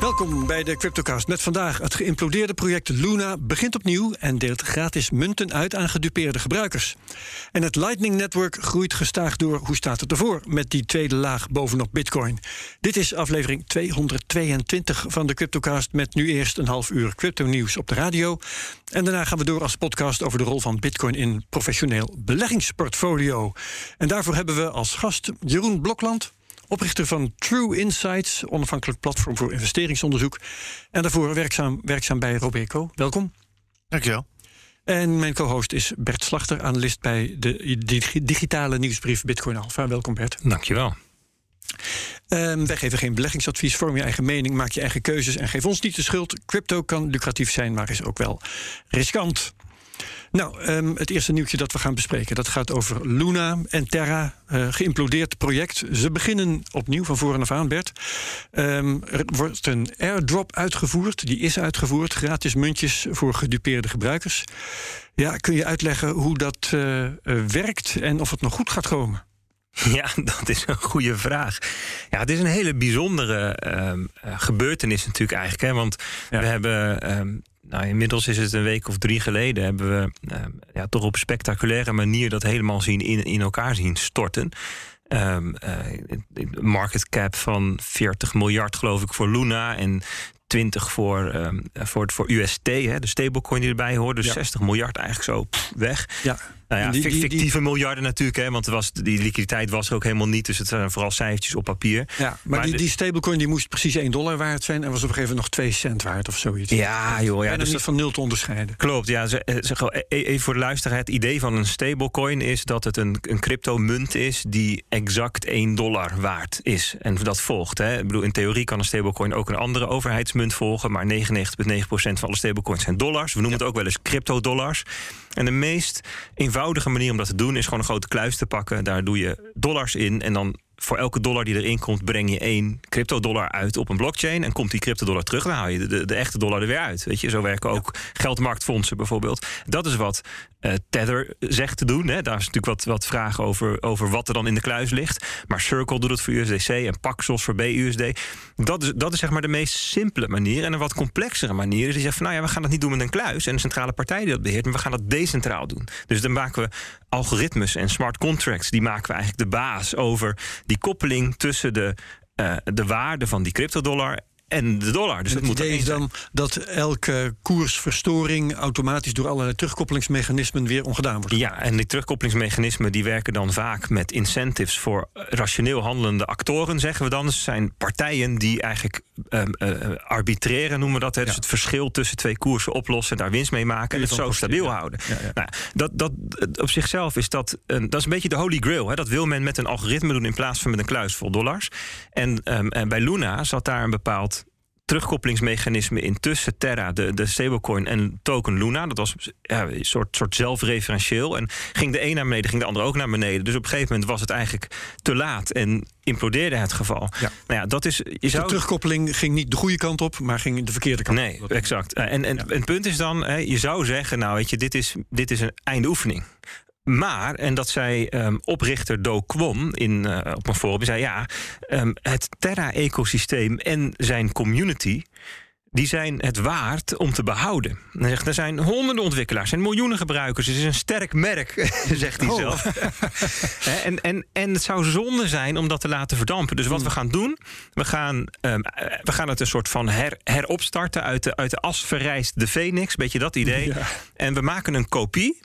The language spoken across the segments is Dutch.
Welkom bij de Cryptocast. Met vandaag het geïmplodeerde project Luna begint opnieuw en deelt gratis munten uit aan gedupeerde gebruikers. En het Lightning Network groeit gestaag door. Hoe staat het ervoor met die tweede laag bovenop Bitcoin? Dit is aflevering 222 van de Cryptocast met nu eerst een half uur crypto nieuws op de radio. En daarna gaan we door als podcast over de rol van Bitcoin in professioneel beleggingsportfolio. En daarvoor hebben we als gast Jeroen Blokland oprichter van True Insights, onafhankelijk platform voor investeringsonderzoek. En daarvoor werkzaam, werkzaam bij Robeco. Welkom. Dankjewel. En mijn co-host is Bert Slachter, analist bij de digitale nieuwsbrief Bitcoin Alpha. Welkom Bert. Dankjewel. Um, wij geven geen beleggingsadvies, vorm je eigen mening, maak je eigen keuzes en geef ons niet de schuld. Crypto kan lucratief zijn, maar is ook wel riskant. Nou, um, het eerste nieuwtje dat we gaan bespreken, dat gaat over Luna en Terra, uh, geïmplodeerd project. Ze beginnen opnieuw van voren af aan, Bert. Um, er wordt een airdrop uitgevoerd, die is uitgevoerd, gratis muntjes voor gedupeerde gebruikers. Ja, kun je uitleggen hoe dat uh, werkt en of het nog goed gaat komen? Ja, dat is een goede vraag. Ja, het is een hele bijzondere uh, gebeurtenis natuurlijk eigenlijk. Hè? Want ja. we hebben um, nou, inmiddels is het een week of drie geleden, hebben we uh, ja, toch op spectaculaire manier dat helemaal zien in, in elkaar zien storten. Um, uh, market cap van 40 miljard, geloof ik, voor Luna. En 20 voor, um, voor, voor UST, hè, de stablecoin die erbij hoort. Dus ja. 60 miljard eigenlijk zo pff, weg. Ja. Nou ja, die, fictieve die, miljarden natuurlijk, hè, want was, die liquiditeit was er ook helemaal niet. Dus het zijn vooral cijfertjes op papier. Ja, maar, maar die, die stablecoin die moest precies 1 dollar waard zijn en was op een gegeven moment nog 2 cent waard of zoiets. Ja, joh. Ja, dus niet van nul te onderscheiden. Klopt, ja. Zeg, even voor de luisteraar, het idee van een stablecoin is dat het een, een cryptomunt is die exact 1 dollar waard is. En dat volgt. Hè. Ik bedoel, in theorie kan een stablecoin ook een andere overheidsmunt volgen, maar 99,9% van alle stablecoins zijn dollars. We noemen ja. het ook wel eens cryptodollars. En de meest eenvoudige manier om dat te doen is gewoon een grote kluis te pakken. Daar doe je dollars in en dan voor elke dollar die erin komt, breng je één cryptodollar uit op een blockchain. En komt die cryptodollar terug, dan haal je de, de, de, echte dollar er weer uit. Weet je, zo werken ook ja. geldmarktfondsen bijvoorbeeld. Dat is wat Tether zegt te doen. Hè. Daar is natuurlijk wat, wat vragen over, over wat er dan in de kluis ligt. Maar Circle doet het voor USDC en Paxos voor BUSD. Dat is, dat is zeg maar de meest simpele manier. En een wat complexere manier is die zegt van nou ja, we gaan dat niet doen met een kluis en een centrale partij die dat beheert, maar we gaan dat decentraal doen. Dus dan maken we algoritmes en smart contracts, die maken we eigenlijk de baas over die koppeling tussen de, uh, de waarde van die cryptodollar en de dollar. Dus en het idee is dan dat elke koersverstoring automatisch door allerlei terugkoppelingsmechanismen weer ongedaan wordt. Ja, en die terugkoppelingsmechanismen die werken dan vaak met incentives voor rationeel handelende actoren, zeggen we dan. Dus zijn partijen die eigenlijk um, uh, arbitreren, noemen we dat. Hè? Ja. Dus het verschil tussen twee koersen oplossen, daar winst mee maken en het zo stabiel ja. houden. Ja, nou, dat, dat, op zichzelf is dat, een, dat is een beetje de holy grail. Hè? Dat wil men met een algoritme doen in plaats van met een kluis vol dollars. En, um, en bij Luna zat daar een bepaald terugkoppelingsmechanisme in tussen Terra, de, de stablecoin, en token Luna. Dat was ja, een soort, soort zelfreferentieel. En ging de een naar beneden, ging de ander ook naar beneden. Dus op een gegeven moment was het eigenlijk te laat en implodeerde het geval. Ja. Nou ja, dat is, je zou... De terugkoppeling ging niet de goede kant op, maar ging de verkeerde kant nee, op. Nee, exact. En, en, ja. het punt is dan, hè, je zou zeggen, nou weet je, dit is, dit is een einde oefening. Maar, en dat zei um, oprichter Do Kwon in, uh, op een forum, zei ja, um, het Terra-ecosysteem en zijn community die zijn het waard om te behouden. Hij zegt, er zijn honderden ontwikkelaars, er zijn miljoenen gebruikers. Het is een sterk merk, zegt hij oh. zelf. en, en, en het zou zonde zijn om dat te laten verdampen. Dus wat we gaan doen, we gaan, um, we gaan het een soort van her, heropstarten... uit de, uit de as verrijst de Phoenix, beetje dat idee. Ja. En we maken een kopie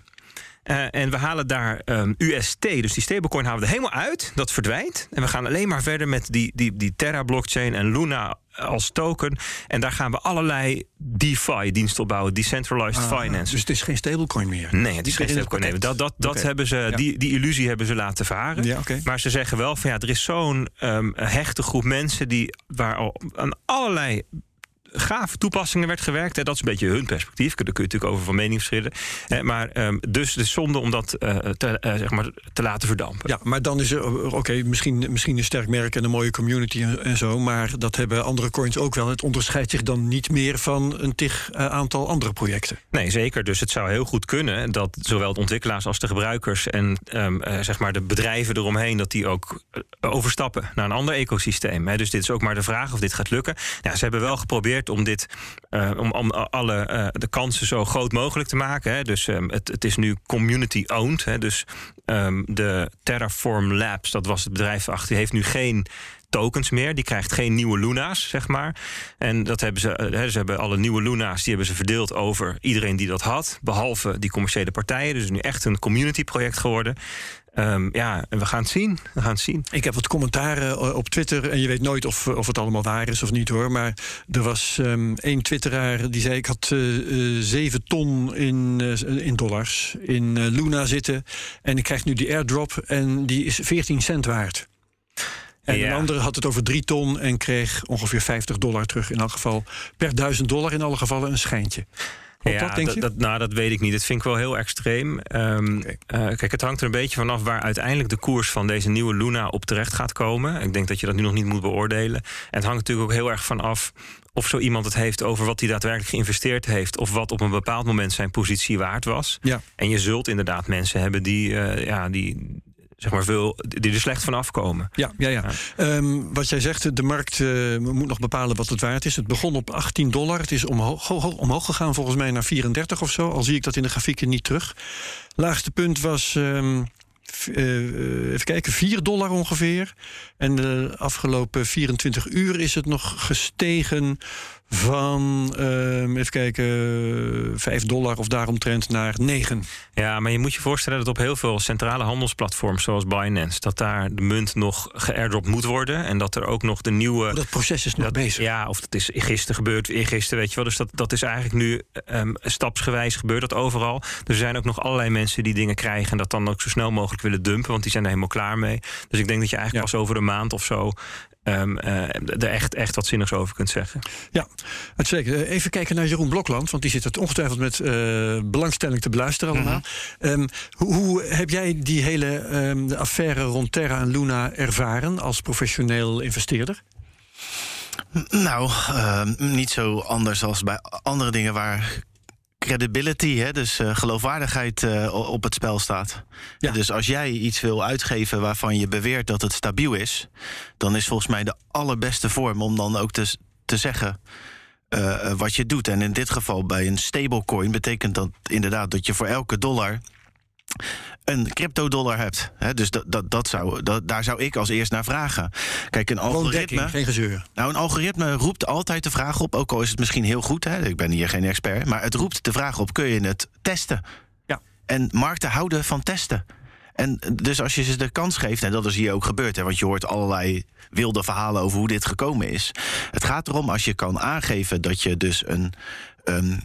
uh, en we halen daar um, UST, dus die stablecoin halen we er helemaal uit. Dat verdwijnt. En we gaan alleen maar verder met die, die, die Terra-blockchain en Luna als token. En daar gaan we allerlei DeFi-diensten opbouwen, decentralized ah, finance. Dus het is geen stablecoin meer? Nee, het is geen stablecoin. Nee, dat dat, dat okay. hebben ze, ja. die, die illusie hebben ze laten varen. Ja, okay. Maar ze zeggen wel van ja, er is zo'n um, hechte groep mensen die waar al aan allerlei gave toepassingen werd gewerkt. Hè. Dat is een beetje hun perspectief. Daar kun je natuurlijk over van mening verschillen. Hè. Maar um, dus de zonde om dat uh, te, uh, zeg maar, te laten verdampen. Ja, maar dan is er, oké, okay, misschien, misschien een sterk merk en een mooie community en, en, zo. Maar dat hebben andere coins ook wel. Het onderscheidt zich dan niet meer van een tig uh, aantal andere projecten. Nee, zeker. Dus het zou heel goed kunnen dat zowel de ontwikkelaars als de gebruikers en um, zeg maar de bedrijven eromheen, dat die ook overstappen naar een ander ecosysteem. Hè. Dus dit is ook maar de vraag of dit gaat lukken. Ja, ze hebben wel geprobeerd om dit uh, om, om alle uh, de kansen zo groot mogelijk te maken. Hè. Dus um, het, het is nu community owned. Hè. Dus um, de Terraform Labs, dat was het bedrijf achter, heeft nu geen tokens meer. Die krijgt geen nieuwe Luna's, zeg maar. En dat hebben ze, hè, ze hebben alle nieuwe Luna's, die hebben ze verdeeld over iedereen die dat had. Behalve die commerciële partijen. Dus nu echt een community project geworden. Um, ja, en we gaan het zien. We gaan het zien. Ik heb wat commentaren op Twitter. En je weet nooit of, of het allemaal waar is of niet hoor. Maar er was um, één twitteraar die zei... ik had uh, 7 ton in, uh, in dollars in uh, Luna zitten. En ik krijg nu die airdrop en die is 14 cent waard. En ja. een andere had het over 3 ton en kreeg ongeveer 50 dollar terug. In elk geval per 1000 dollar in alle gevallen een schijntje. Ja, dat, denk je? Dat, nou, dat weet ik niet. Dat vind ik wel heel extreem. Um, okay. uh, kijk, het hangt er een beetje vanaf waar uiteindelijk de koers van deze nieuwe Luna op terecht gaat komen. Ik denk dat je dat nu nog niet moet beoordelen. En het hangt natuurlijk ook heel erg vanaf of zo iemand het heeft over wat hij daadwerkelijk geïnvesteerd heeft. Of wat op een bepaald moment zijn positie waard was. Ja. En je zult inderdaad mensen hebben die, uh, ja, die, zeg maar veel, die er slecht van afkomen. Ja, ja, ja. ja. Um, wat jij zegt, de markt uh, moet nog bepalen wat het waard is. Het begon op 18 dollar. Het is omhoog, omhoog gegaan volgens mij naar 34 of zo. Al zie ik dat in de grafieken niet terug. Laagste punt was... Um, uh, even kijken, 4 dollar ongeveer. En de afgelopen 24 uur is het nog gestegen van, uh, even kijken, 5 dollar of daaromtrent naar 9. Ja, maar je moet je voorstellen dat op heel veel centrale handelsplatforms zoals Binance, dat daar de munt nog geairdropt moet worden. En dat er ook nog de nieuwe. Oh, dat proces is nog dat, bezig. Ja, of dat is gisteren gebeurd, eergisteren, weet je wel. Dus dat, dat is eigenlijk nu um, stapsgewijs gebeurt dat overal. Er zijn ook nog allerlei mensen die dingen krijgen en dat dan ook zo snel mogelijk willen dumpen, want die zijn er helemaal klaar mee. Dus ik denk dat je eigenlijk ja. pas over een maand of zo um, uh, er echt, echt wat zinnigs over kunt zeggen. Ja, uitstekend. Even kijken naar Jeroen Blokland, want die zit het ongetwijfeld met uh, belangstelling te beluisteren allemaal. Mm -hmm. um, hoe, hoe, heb jij die hele um, de affaire rond Terra en Luna ervaren als professioneel investeerder? Nou, uh, niet zo anders als bij andere dingen waar credibility, hè, dus uh, geloofwaardigheid uh, op het spel staat. Ja. Dus als jij iets wil uitgeven waarvan je beweert dat het stabiel is, dan is volgens mij de allerbeste vorm om dan ook te, te zeggen. Uh, wat je doet. En in dit geval bij een stablecoin betekent dat inderdaad dat je voor elke dollar een crypto-dollar hebt. He, dus dat, dat, dat zou, dat, daar zou ik als eerst naar vragen. Kijk, een algoritme. Dekking, geen gezeur. Nou, een algoritme roept altijd de vraag op, ook al is het misschien heel goed. Hè, ik ben hier geen expert. Maar het roept de vraag op: kun je het testen? Ja. En markten houden van testen. En dus als je ze de kans geeft, en dat is hier ook gebeurd, hè, want je hoort allerlei wilde verhalen over hoe dit gekomen is. Het gaat erom als je kan aangeven dat je dus een. een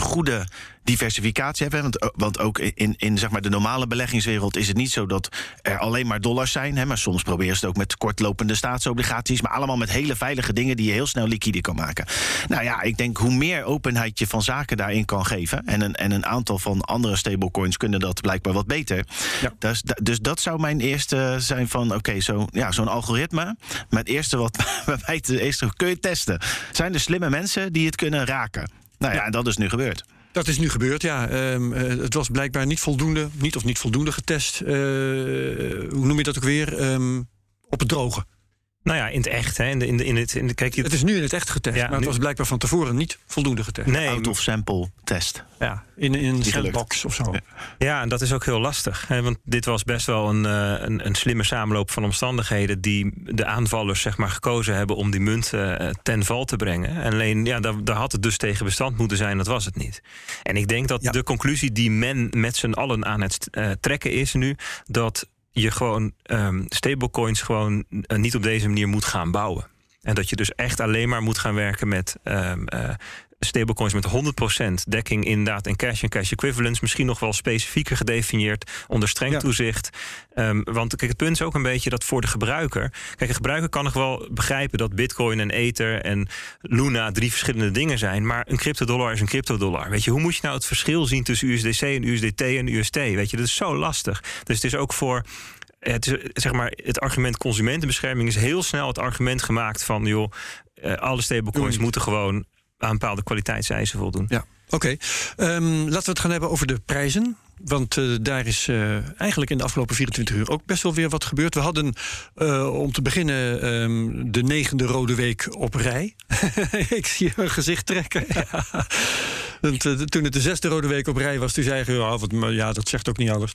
goede diversificatie hebben. Want, want ook in, in zeg maar de normale beleggingswereld is het niet zo dat er alleen maar dollars zijn. Hè, maar soms proberen ze het ook met kortlopende staatsobligaties. Maar allemaal met hele veilige dingen die je heel snel liquide kan maken. Nou ja, ik denk hoe meer openheid je van zaken daarin kan geven. En een, en een aantal van andere stablecoins kunnen dat blijkbaar wat beter. Ja. Dus, dus dat zou mijn eerste zijn van oké, okay, zo, ja, zo'n algoritme. Maar het eerste wat bij mij te eerste kun je testen. Zijn er slimme mensen die het kunnen raken? Nou ja, ja. dat is nu gebeurd. Dat is nu gebeurd, ja. Um, uh, het was blijkbaar niet voldoende, niet of niet voldoende getest. Uh, hoe noem je dat ook weer? Um, op het droge. Nou ja, in het echt. Hè. In de, in de, in het, in de, kijk, je... Het is nu in het echt getest, ja, maar het was blijkbaar van tevoren niet voldoende getest. Nee, Out of sample test. Ja, in, in een sandbox of zo. Ja, en dat is ook heel lastig. Hè, want dit was best wel een, een, een, slimme samenloop van omstandigheden... die de aanvallers zeg maar, gekozen hebben om die munt uh, ten val te brengen. En alleen, ja, daar, daar, had het dus tegen bestand moeten zijn. Dat was het niet. En ik denk dat ja. de conclusie die men met z'n allen aan het uh, trekken is nu... dat je gewoon um, stablecoins gewoon uh, niet op deze manier moet gaan bouwen. En dat je dus echt alleen maar moet gaan werken met um, stablecoins met 100% dekking inderdaad en cash en cash equivalents. Misschien nog wel specifieker gedefinieerd onder streng toezicht. Um, want kijk, het punt is ook een beetje dat voor de gebruiker. Kijk, de gebruiker kan nog wel begrijpen dat Bitcoin en Ether en Luna drie verschillende dingen zijn. Maar een cryptodollar is een cryptodollar. Weet je, hoe moet je nou het verschil zien tussen USDC en USDT en UST? Weet je, dat is zo lastig. Dus het is ook voor het, is, zeg maar, het argument consumentenbescherming is heel snel het argument gemaakt van joh, uh, alle stablecoins moeten gewoon aan bepaalde kwaliteitseisen voldoen. Ja, oké. Ehm, laten we het gaan hebben over de prijzen. Want uh, daar is uh, eigenlijk in de afgelopen 24 uur ook best wel weer wat gebeurd. We hadden uh, om te beginnen um, de negende rode week op rij. Ik zie je gezicht trekken. Ja. Want, toen het de zesde rode week op rij was, toen zei je, ja, wat, ja dat zegt ook niet alles.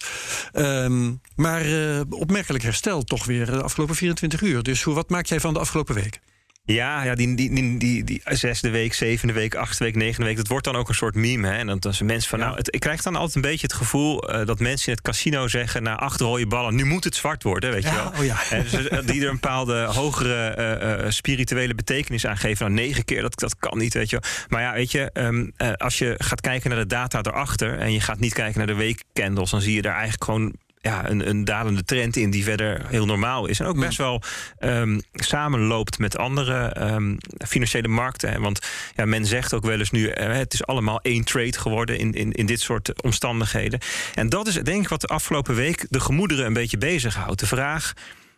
Um, maar opmerkelijk herstel toch weer de afgelopen 24 uur. Dus hoe, wat maak jij van de afgelopen week? Ja, ja die, die, die, die, zesde week, zevende week, achtste week, negende week... dat wordt dan ook een soort meme. Hè? En dan zijn mensen van... Nou, het, ik krijg dan altijd een beetje het gevoel... Uh, dat mensen in het casino zeggen... na acht rode ballen, nu moet het zwart worden, weet ja, je wel. Oh ja. En dus, uh, die er een bepaalde hogere uh, spirituele betekenis aan geven. Nou, negen keer, dat, dat kan niet, weet je wel. Maar ja, weet je, um, als je gaat kijken naar de data erachter... en je gaat niet kijken naar de weekcandles... dan zie je daar eigenlijk gewoon ja, een, een dalende trend in die verder heel normaal is. En ook best wel um, samenloopt met andere um, financiële markten. Want ja, men zegt ook wel eens nu, uh, het is allemaal één trade geworden in, in, in dit soort omstandigheden. En dat is denk ik wat de afgelopen week de gemoederen een beetje bezighoudt. De vraag.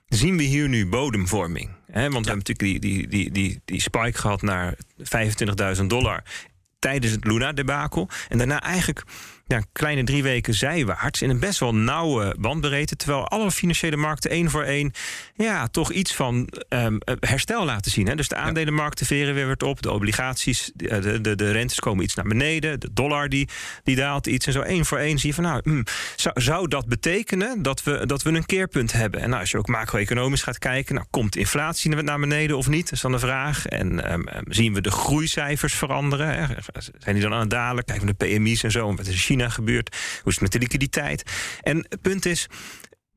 Zien we hier nu bodemvorming? He, want ja. we hebben natuurlijk die, die, die, die, die spike gehad naar 25.000 dollar tijdens het Luna-debakel. En daarna eigenlijk ja, kleine drie weken zijwaarts in een best wel nauwe bandbreedte. Terwijl alle financiële markten één voor één ja, toch iets van um, herstel laten zien. Hè. Dus de aandelenmarkten veren weer wat op. De obligaties, de, de, de rentes komen iets naar beneden. De dollar die, die daalt iets. En zo één voor één zie je van nou, hmm, zou, zou dat betekenen dat we, dat we een keerpunt hebben? En nou, als je ook macro-economisch gaat kijken, nou, komt inflatie naar beneden of niet? Dat is dan de vraag. En um, zien we de groeicijfers veranderen? Hè? Zijn die dan aan het dalen? Kijken we de PMI's en zo. Wat is China gebeurt? Hoe is het met de liquiditeit? En het punt is,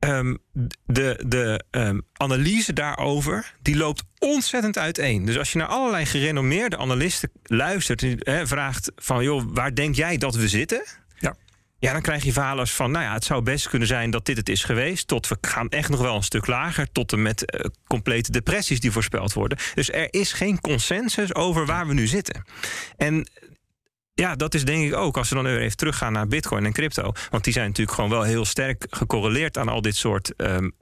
um, de, de um, analyse daarover die loopt ontzettend uiteen. Dus als je naar allerlei gerenommeerde analisten luistert en he, vraagt van joh, waar denk jij dat we zitten? Ja. Ja, dan krijg je verhalen als van, nou ja, het zou best kunnen zijn dat dit het is geweest. Tot we gaan echt nog wel een stuk lager. Tot en met uh, complete depressies die voorspeld worden. Dus er is geen consensus over waar we nu zitten. En ja, dat is denk ik ook als we dan even teruggaan naar Bitcoin en crypto. Want die zijn natuurlijk gewoon wel heel sterk gecorreleerd aan al dit soort um,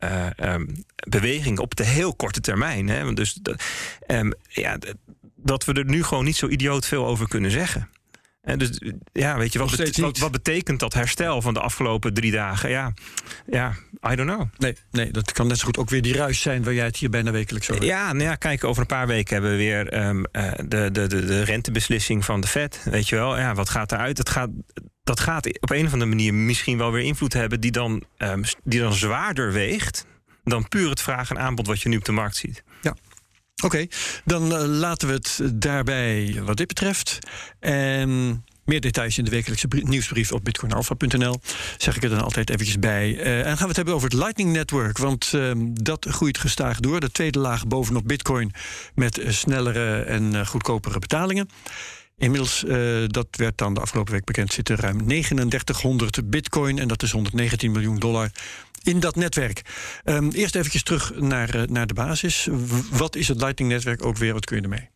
bewegingen op de heel korte termijn. Hè. Dus um, ja, dat we er nu gewoon niet zo idioot veel over kunnen zeggen. En dus ja, weet je, wat, bet wat, wat, betekent dat herstel van de afgelopen drie dagen? Ja, ja, I don't know. Nee, nee, dat kan net zo goed ook weer die ruis zijn waar jij het hier bijna wekelijks over Ja, nou ja, kijk, over een paar weken hebben we weer um, uh, de, de, de, de rentebeslissing van de Fed. Weet je wel, ja, wat gaat eruit? Het gaat, dat gaat op een of andere manier misschien wel weer invloed hebben die dan, um, die dan zwaarder weegt dan puur het vraag en aanbod wat je nu op de markt ziet. Ja. Oké, dan uh, laten we het daarbij wat dit betreft. En meer details in de wekelijkse nieuwsbrief op bitcoinalpha.nl. Zeg ik er dan altijd eventjes bij. Uh, en gaan we het hebben over het Lightning Network. Want uh, dat groeit gestaag door. De tweede laag bovenop bitcoin met snellere en goedkopere betalingen. Inmiddels, dat werd dan de afgelopen week bekend, zitten ruim 3900 bitcoin. En dat is 119 miljoen dollar in dat netwerk. Um, eerst eventjes terug naar, uh, naar de basis. Wat is het Lightning Netwerk ook weer? Wat kun je ermee?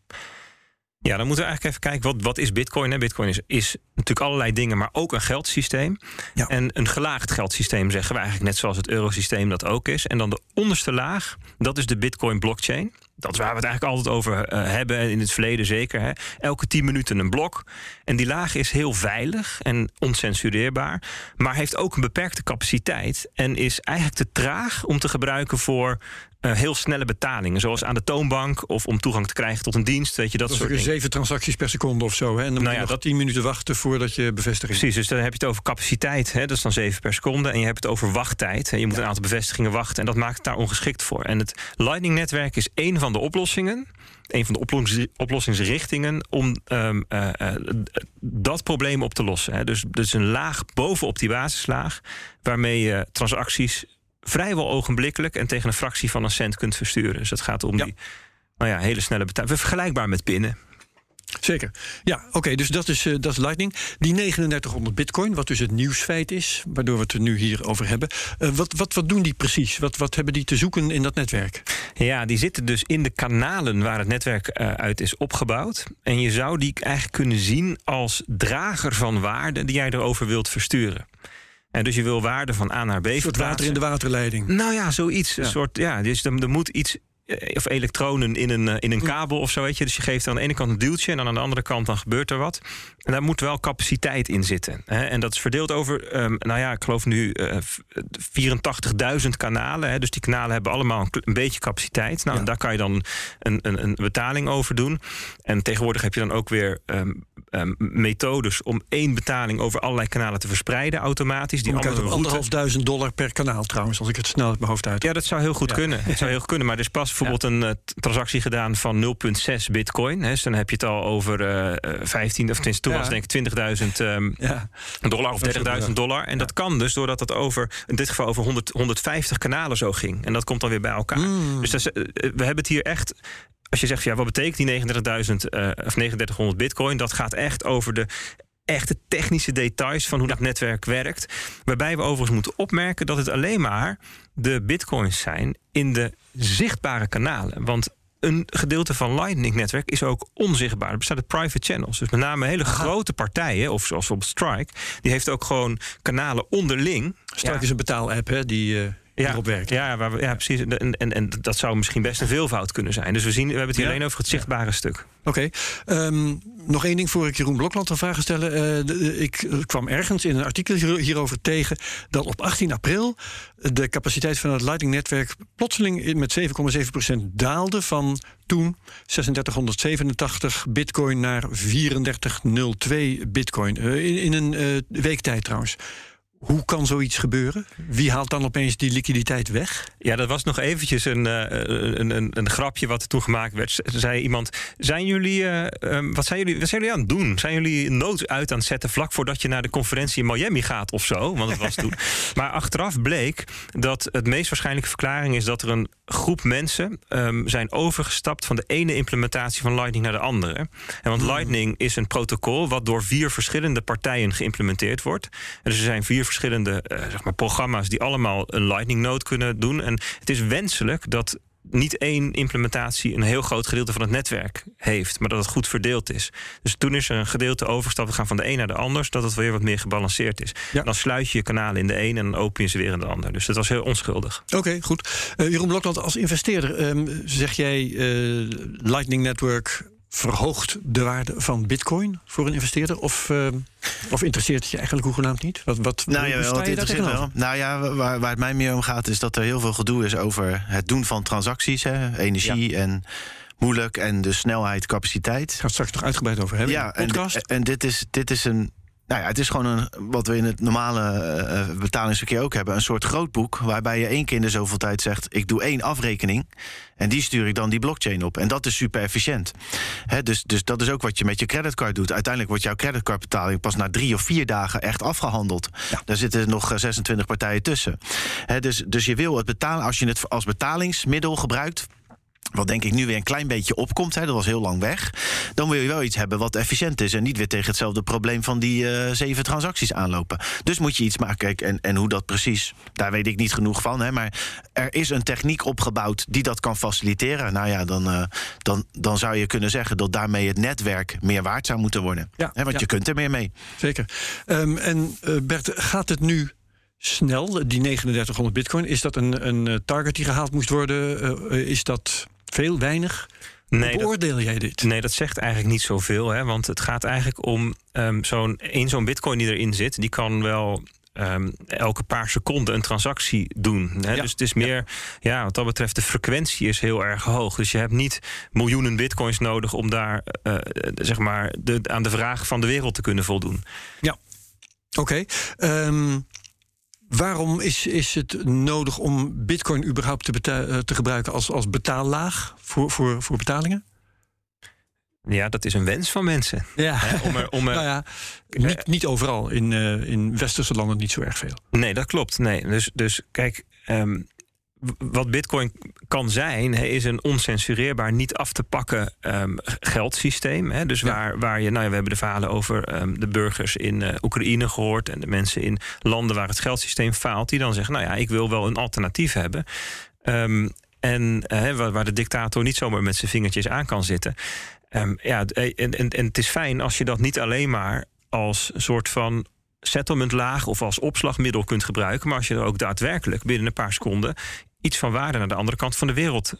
Ja, dan moeten we eigenlijk even kijken, wat, wat is bitcoin? Hè? Bitcoin is, is natuurlijk allerlei dingen, maar ook een geldsysteem. Ja. En een gelaagd geldsysteem zeggen we eigenlijk net zoals het eurosysteem dat ook is. En dan de onderste laag, dat is de bitcoin blockchain. Dat is waar we het eigenlijk altijd over uh, hebben, in het verleden zeker. Hè. Elke 10 minuten een blok. En die laag is heel veilig en oncensureerbaar. Maar heeft ook een beperkte capaciteit. En is eigenlijk te traag om te gebruiken voor uh, heel snelle betalingen. Zoals aan de toonbank of om toegang te krijgen tot een dienst. Weet je, dat, dat soort dingen. zeven transacties per seconde of zo. Hè? En dan nou moet je ja, nog tien minuten wachten voordat je bevestiging Precies, dus dan heb je het over capaciteit. Hè? Dat is dan zeven per seconde. En je hebt het over wachttijd. Hè? Je moet ja. een aantal bevestigingen wachten. En dat maakt het daar ongeschikt voor. En het Lightning-netwerk is één van de oplossingen. Een van de oplossings, oplossingsrichtingen om um, uh, uh, dat probleem op te lossen. Hè? Dus, dus een laag bovenop die basislaag. Waarmee je transacties vrijwel ogenblikkelijk en tegen een fractie van een cent kunt versturen. Dus dat gaat om ja. die nou ja, hele snelle betaling. Vergelijkbaar met pinnen. Zeker. Ja, oké, dus dat is, uh, dat is Lightning. Die 3900 bitcoin, wat dus het nieuwsfeit is, waardoor we het er nu hier over hebben. Uh, wat, wat, wat doen die precies? Wat, wat hebben die te zoeken in dat netwerk? Ja, die zitten dus in de kanalen waar het netwerk uh, uit is opgebouwd. En je zou die eigenlijk kunnen zien als drager van waarde die jij erover wilt versturen. En dus je wil waarde van A naar B. Een soort water in de waterleiding. Nou ja, zoiets. Ja. Een soort, ja, dus er, er moet iets of elektronen in een, in een kabel of zo, weet je. Dus je geeft aan de ene kant een duwtje en dan aan de andere kant dan gebeurt er wat. En daar moet wel capaciteit in zitten. Hè? En dat is verdeeld over, um, nou ja, ik geloof nu uh, 84.000 kanalen. Hè? Dus die kanalen hebben allemaal een, een beetje capaciteit. Nou, ja. daar kan je dan een, een, een, betaling over doen. En tegenwoordig heb je dan ook weer um, um, methodes om één betaling over allerlei kanalen te verspreiden automatisch. Die anderhalfduizend dollar per kanaal trouwens, als ik het snel uit mijn hoofd uit. Ja, dat zou heel goed ja. kunnen. Dat zou heel goed kunnen. Maar er is pas bijvoorbeeld ja. een uh, transactie gedaan van 0,6 bitcoin. Hè? Dus dan heb je het al over uh, 15 of tenminste toen ja. was denk ik 20.000 um, ja. dollar of 30.000 dollar. En dat kan dus doordat het over, in dit geval over 100, 150 kanalen zo ging. En dat komt dan weer bij elkaar. Mm. Dus dat is, we hebben het hier echt als je zegt, ja, wat betekent die 39.000 uh, of 3900 bitcoin? Dat gaat echt over de echte technische details van hoe dat netwerk werkt. Waarbij we overigens moeten opmerken dat het alleen maar de bitcoins zijn in de zichtbare kanalen. Want een gedeelte van Lightning-netwerk is ook onzichtbaar. Er bestaan private channels. Dus met name hele Aha. grote partijen, of zoals op Strike, die heeft ook gewoon kanalen onderling. Strike ja. is een betaal-app, hè? Die. Uh ja, op werkt. Ja, waar we, ja, precies. En, en, en dat zou misschien best een veelvoud kunnen zijn. Dus we, zien, we hebben het hier ja. alleen over het zichtbare ja. stuk. Oké. Okay. Um, nog één ding voor ik Jeroen Blokland een vraag stellen. Uh, de, ik kwam ergens in een artikel hier, hierover tegen dat op 18 april de capaciteit van het Lightning-netwerk plotseling met 7,7% daalde van toen 3687 bitcoin naar 3402 bitcoin. Uh, in, in een uh, weektijd trouwens. Hoe kan zoiets gebeuren? Wie haalt dan opeens die liquiditeit weg? Ja, dat was nog eventjes een, uh, een, een, een, grapje wat er toen gemaakt werd. Er zei iemand, zijn jullie, uh, um, wat, zijn jullie, wat zijn jullie aan het doen? Zijn jullie nood uit aan het zetten vlak voordat je naar de conferentie in Miami gaat of zo? Want het was toen. Maar achteraf bleek dat het meest waarschijnlijke verklaring is... dat er een groep mensen um, zijn overgestapt van de ene implementatie van Lightning naar de andere. En want hmm. Lightning is een protocol wat door vier verschillende partijen geïmplementeerd wordt. En dus er zijn vier verschillende uh, zeg maar, programma's die allemaal een Lightning node kunnen doen. En het is wenselijk dat niet één implementatie een heel groot gedeelte van het netwerk heeft, maar dat het goed verdeeld is. Dus toen is er een gedeelte overgestapt, we gaan van de een naar de ander, zodat het weer wat meer gebalanceerd is. Ja. Dan sluit je je kanalen in de een en dan open je ze weer in de ander. Dus dat was heel onschuldig. Oké, okay, goed. Uh, Jeroen Blokland, als investeerder, um, zeg jij uh, Lightning Network verhoogt de waarde van bitcoin voor een investeerder? Of, uh, of interesseert het je eigenlijk hoegenaamd niet? Wat, wat, nou ja, wel, het interesseert wel. Nou ja, waar, waar het mij meer om gaat... is dat er heel veel gedoe is over het doen van transacties. Hè, energie ja. en moeilijk en de snelheid, capaciteit. Ik ga het straks nog uitgebreid over hebben. Ja, en, en dit, is, dit is een nou ja, het is gewoon een, wat we in het normale uh, betalingsverkeer ook hebben. Een soort grootboek waarbij je één keer in de zoveel tijd zegt... ik doe één afrekening en die stuur ik dan die blockchain op. En dat is super efficiënt. Dus, dus dat is ook wat je met je creditcard doet. Uiteindelijk wordt jouw creditcardbetaling pas na drie of vier dagen echt afgehandeld. Ja. Daar zitten nog 26 partijen tussen. Dus, dus je wil het betalen, als je het als betalingsmiddel gebruikt wat denk ik nu weer een klein beetje opkomt, hè, dat was heel lang weg. Dan wil je wel iets hebben wat efficiënt is en niet weer tegen hetzelfde probleem van die uh, zeven transacties aanlopen. Dus moet je iets maken. Kijk, en, en hoe dat precies, daar weet ik niet genoeg van. Hè, maar er is een techniek opgebouwd die dat kan faciliteren. Nou ja, dan, uh, dan, dan zou je kunnen zeggen dat daarmee het netwerk meer waard zou moeten worden. Ja, hè, want ja. je kunt er meer mee. Zeker. Um, en uh, Bert, gaat het nu snel, die 3900 bitcoin? Is dat een, een target die gehaald moest worden? is dat veel, weinig? Nee, beoordeel jij dit? Nee, dat zegt eigenlijk niet zoveel. Hè, want het gaat eigenlijk om um, zo'n in zo'n bitcoin die erin zit, die kan wel um, elke paar seconden een transactie doen. Hè? Ja. Dus het is meer, ja. ja. wat dat betreft, de frequentie is heel erg hoog. Dus je hebt niet miljoenen bitcoins nodig om daar uh, zeg maar de, aan de vraag van de wereld te kunnen voldoen. Ja, oké. Okay. Um, Waarom is, is het nodig om bitcoin überhaupt te, beta- te gebruiken als, als betaallaag voor, voor, voor betalingen? Ja, dat is een wens van mensen. Ja. Om er, om er, nou ja, niet, niet overal. In, uh, in westerse landen niet zo erg veel. Nee, dat klopt. Nee. Dus, dus kijk, um, wat Bitcoin kan zijn, is een oncensureerbaar, niet af te pakken um, geldsysteem. Hè. Dus waar, waar je, nou ja, we hebben de verhalen over um, de burgers in uh, Oekraïne gehoord en de mensen in landen waar het geldsysteem faalt, die dan zeggen: Nou ja, ik wil wel een alternatief hebben. Um, en uh, waar, waar de dictator niet zomaar met zijn vingertjes aan kan zitten. ja, en, en, en het is fijn als je dat niet alleen maar als soort van settlementlaag of als opslagmiddel kunt gebruiken. Maar als je er ook daadwerkelijk binnen een paar seconden iets van waarde naar de andere kant van de wereld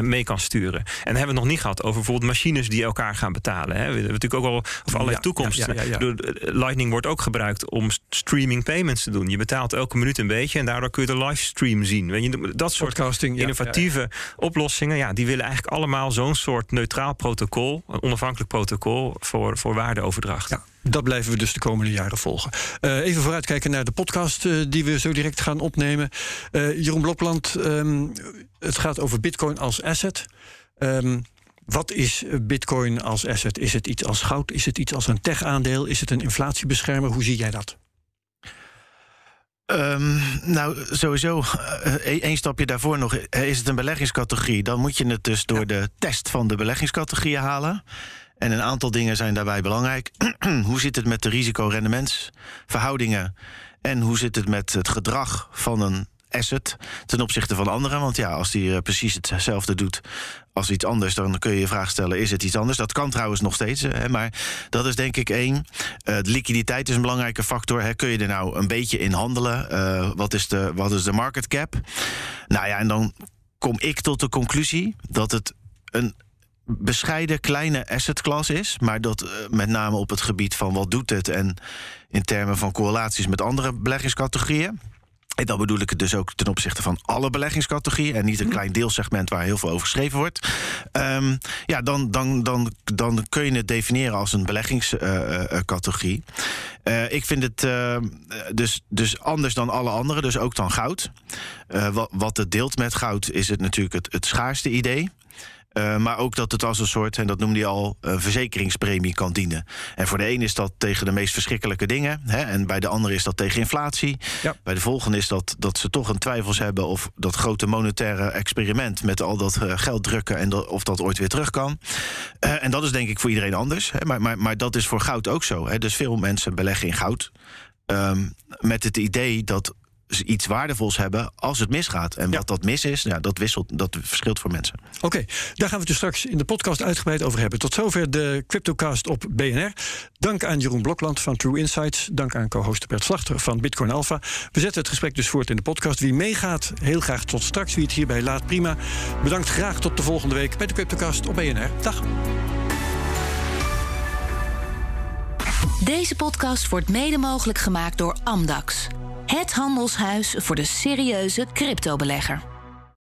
mee kan sturen. En dan hebben we het nog niet gehad over bijvoorbeeld machines die elkaar gaan betalen. Hè. We hebben natuurlijk ook al over allerlei ja, toekomst. Ja, ja, eh, Lightning wordt ook gebruikt om streaming payments te doen. Je betaalt elke minuut een beetje en daardoor kun je de livestream zien. Weet je, dat soort innovatieve oplossingen, ja, die willen eigenlijk allemaal zo'n soort neutraal protocol, een onafhankelijk protocol voor, voor waardeoverdracht. Dat blijven we dus de komende jaren volgen. Uh, even vooruitkijken naar de podcast uh, die we zo direct gaan opnemen. Uh, Jeroen Blokland, um, het gaat over Bitcoin als asset. Um, wat is Bitcoin als asset? Is het iets als goud? Is het iets als een tech-aandeel? Is het een inflatiebeschermer? Hoe zie jij dat? Um, nou, sowieso, één stapje daarvoor nog. Is het een beleggingscategorie? Dan moet je het dus door ja. de test van de beleggingscategorieën halen. En een aantal dingen zijn daarbij belangrijk. hoe zit het met de risico-rendementsverhoudingen? En hoe zit het met het gedrag van een asset ten opzichte van anderen? Want ja, als die uh, precies hetzelfde doet als iets anders, dan kun je je vraag stellen: is het iets anders? Dat kan trouwens nog steeds, hè, maar dat is denk ik één. De liquiditeit is een belangrijke factor. Hè. Kun je er nou een beetje in handelen? Wat, is de, wat is de market cap? Nou ja, en dan kom ik tot de conclusie dat het een bescheiden kleine asset class is, maar dat met name op het gebied van wat doet het en in termen van correlaties met andere beleggingscategorieën. En dan bedoel ik het dus ook ten opzichte van alle beleggingscategorieën en niet een klein deelsegment waar heel veel over geschreven wordt. Um, ja, dan, dan, dan, dan kun je het definiëren als een beleggingscategorie. Uh, uh, ik vind het uh, dus, dus anders dan alle andere, dus ook dan goud. wat, wat het deelt met goud is het natuurlijk het, het schaarste idee. Uh, maar ook dat het als een soort, en dat noemde hij al, een verzekeringspremie kan dienen. En voor de een is dat tegen de meest verschrikkelijke dingen. Hè, en bij de ander is dat tegen inflatie. Ja. Bij de volgende is dat, dat ze toch een twijfels hebben of dat grote monetaire experiment met al dat uh, geld drukken en dat, of dat ooit weer terug kan. Uh, en dat is denk ik voor iedereen anders. Hè, maar, maar, maar dat is voor goud ook zo. Hè. Dus veel mensen beleggen in goud. Um, met het idee dat iets waardevols hebben als het misgaat. En wat dat mis is, ja, dat wisselt, dat verschilt voor mensen. Oké, okay, daar gaan we het dus straks in de podcast uitgebreid over hebben. Tot zover de Cryptocast op BNR. Dank aan Jeroen Blokland van True Insights. Dank aan co-host Bert Slachter van Bitcoin Alpha. We zetten het gesprek dus voort in de podcast. Wie meegaat, heel graag tot straks. Wie het hierbij laat, prima. Bedankt graag tot de volgende week bij de Cryptocast op BNR. Dag. Deze podcast wordt mede mogelijk gemaakt door Amdax. Het handelshuis voor de serieuze cryptobelegger.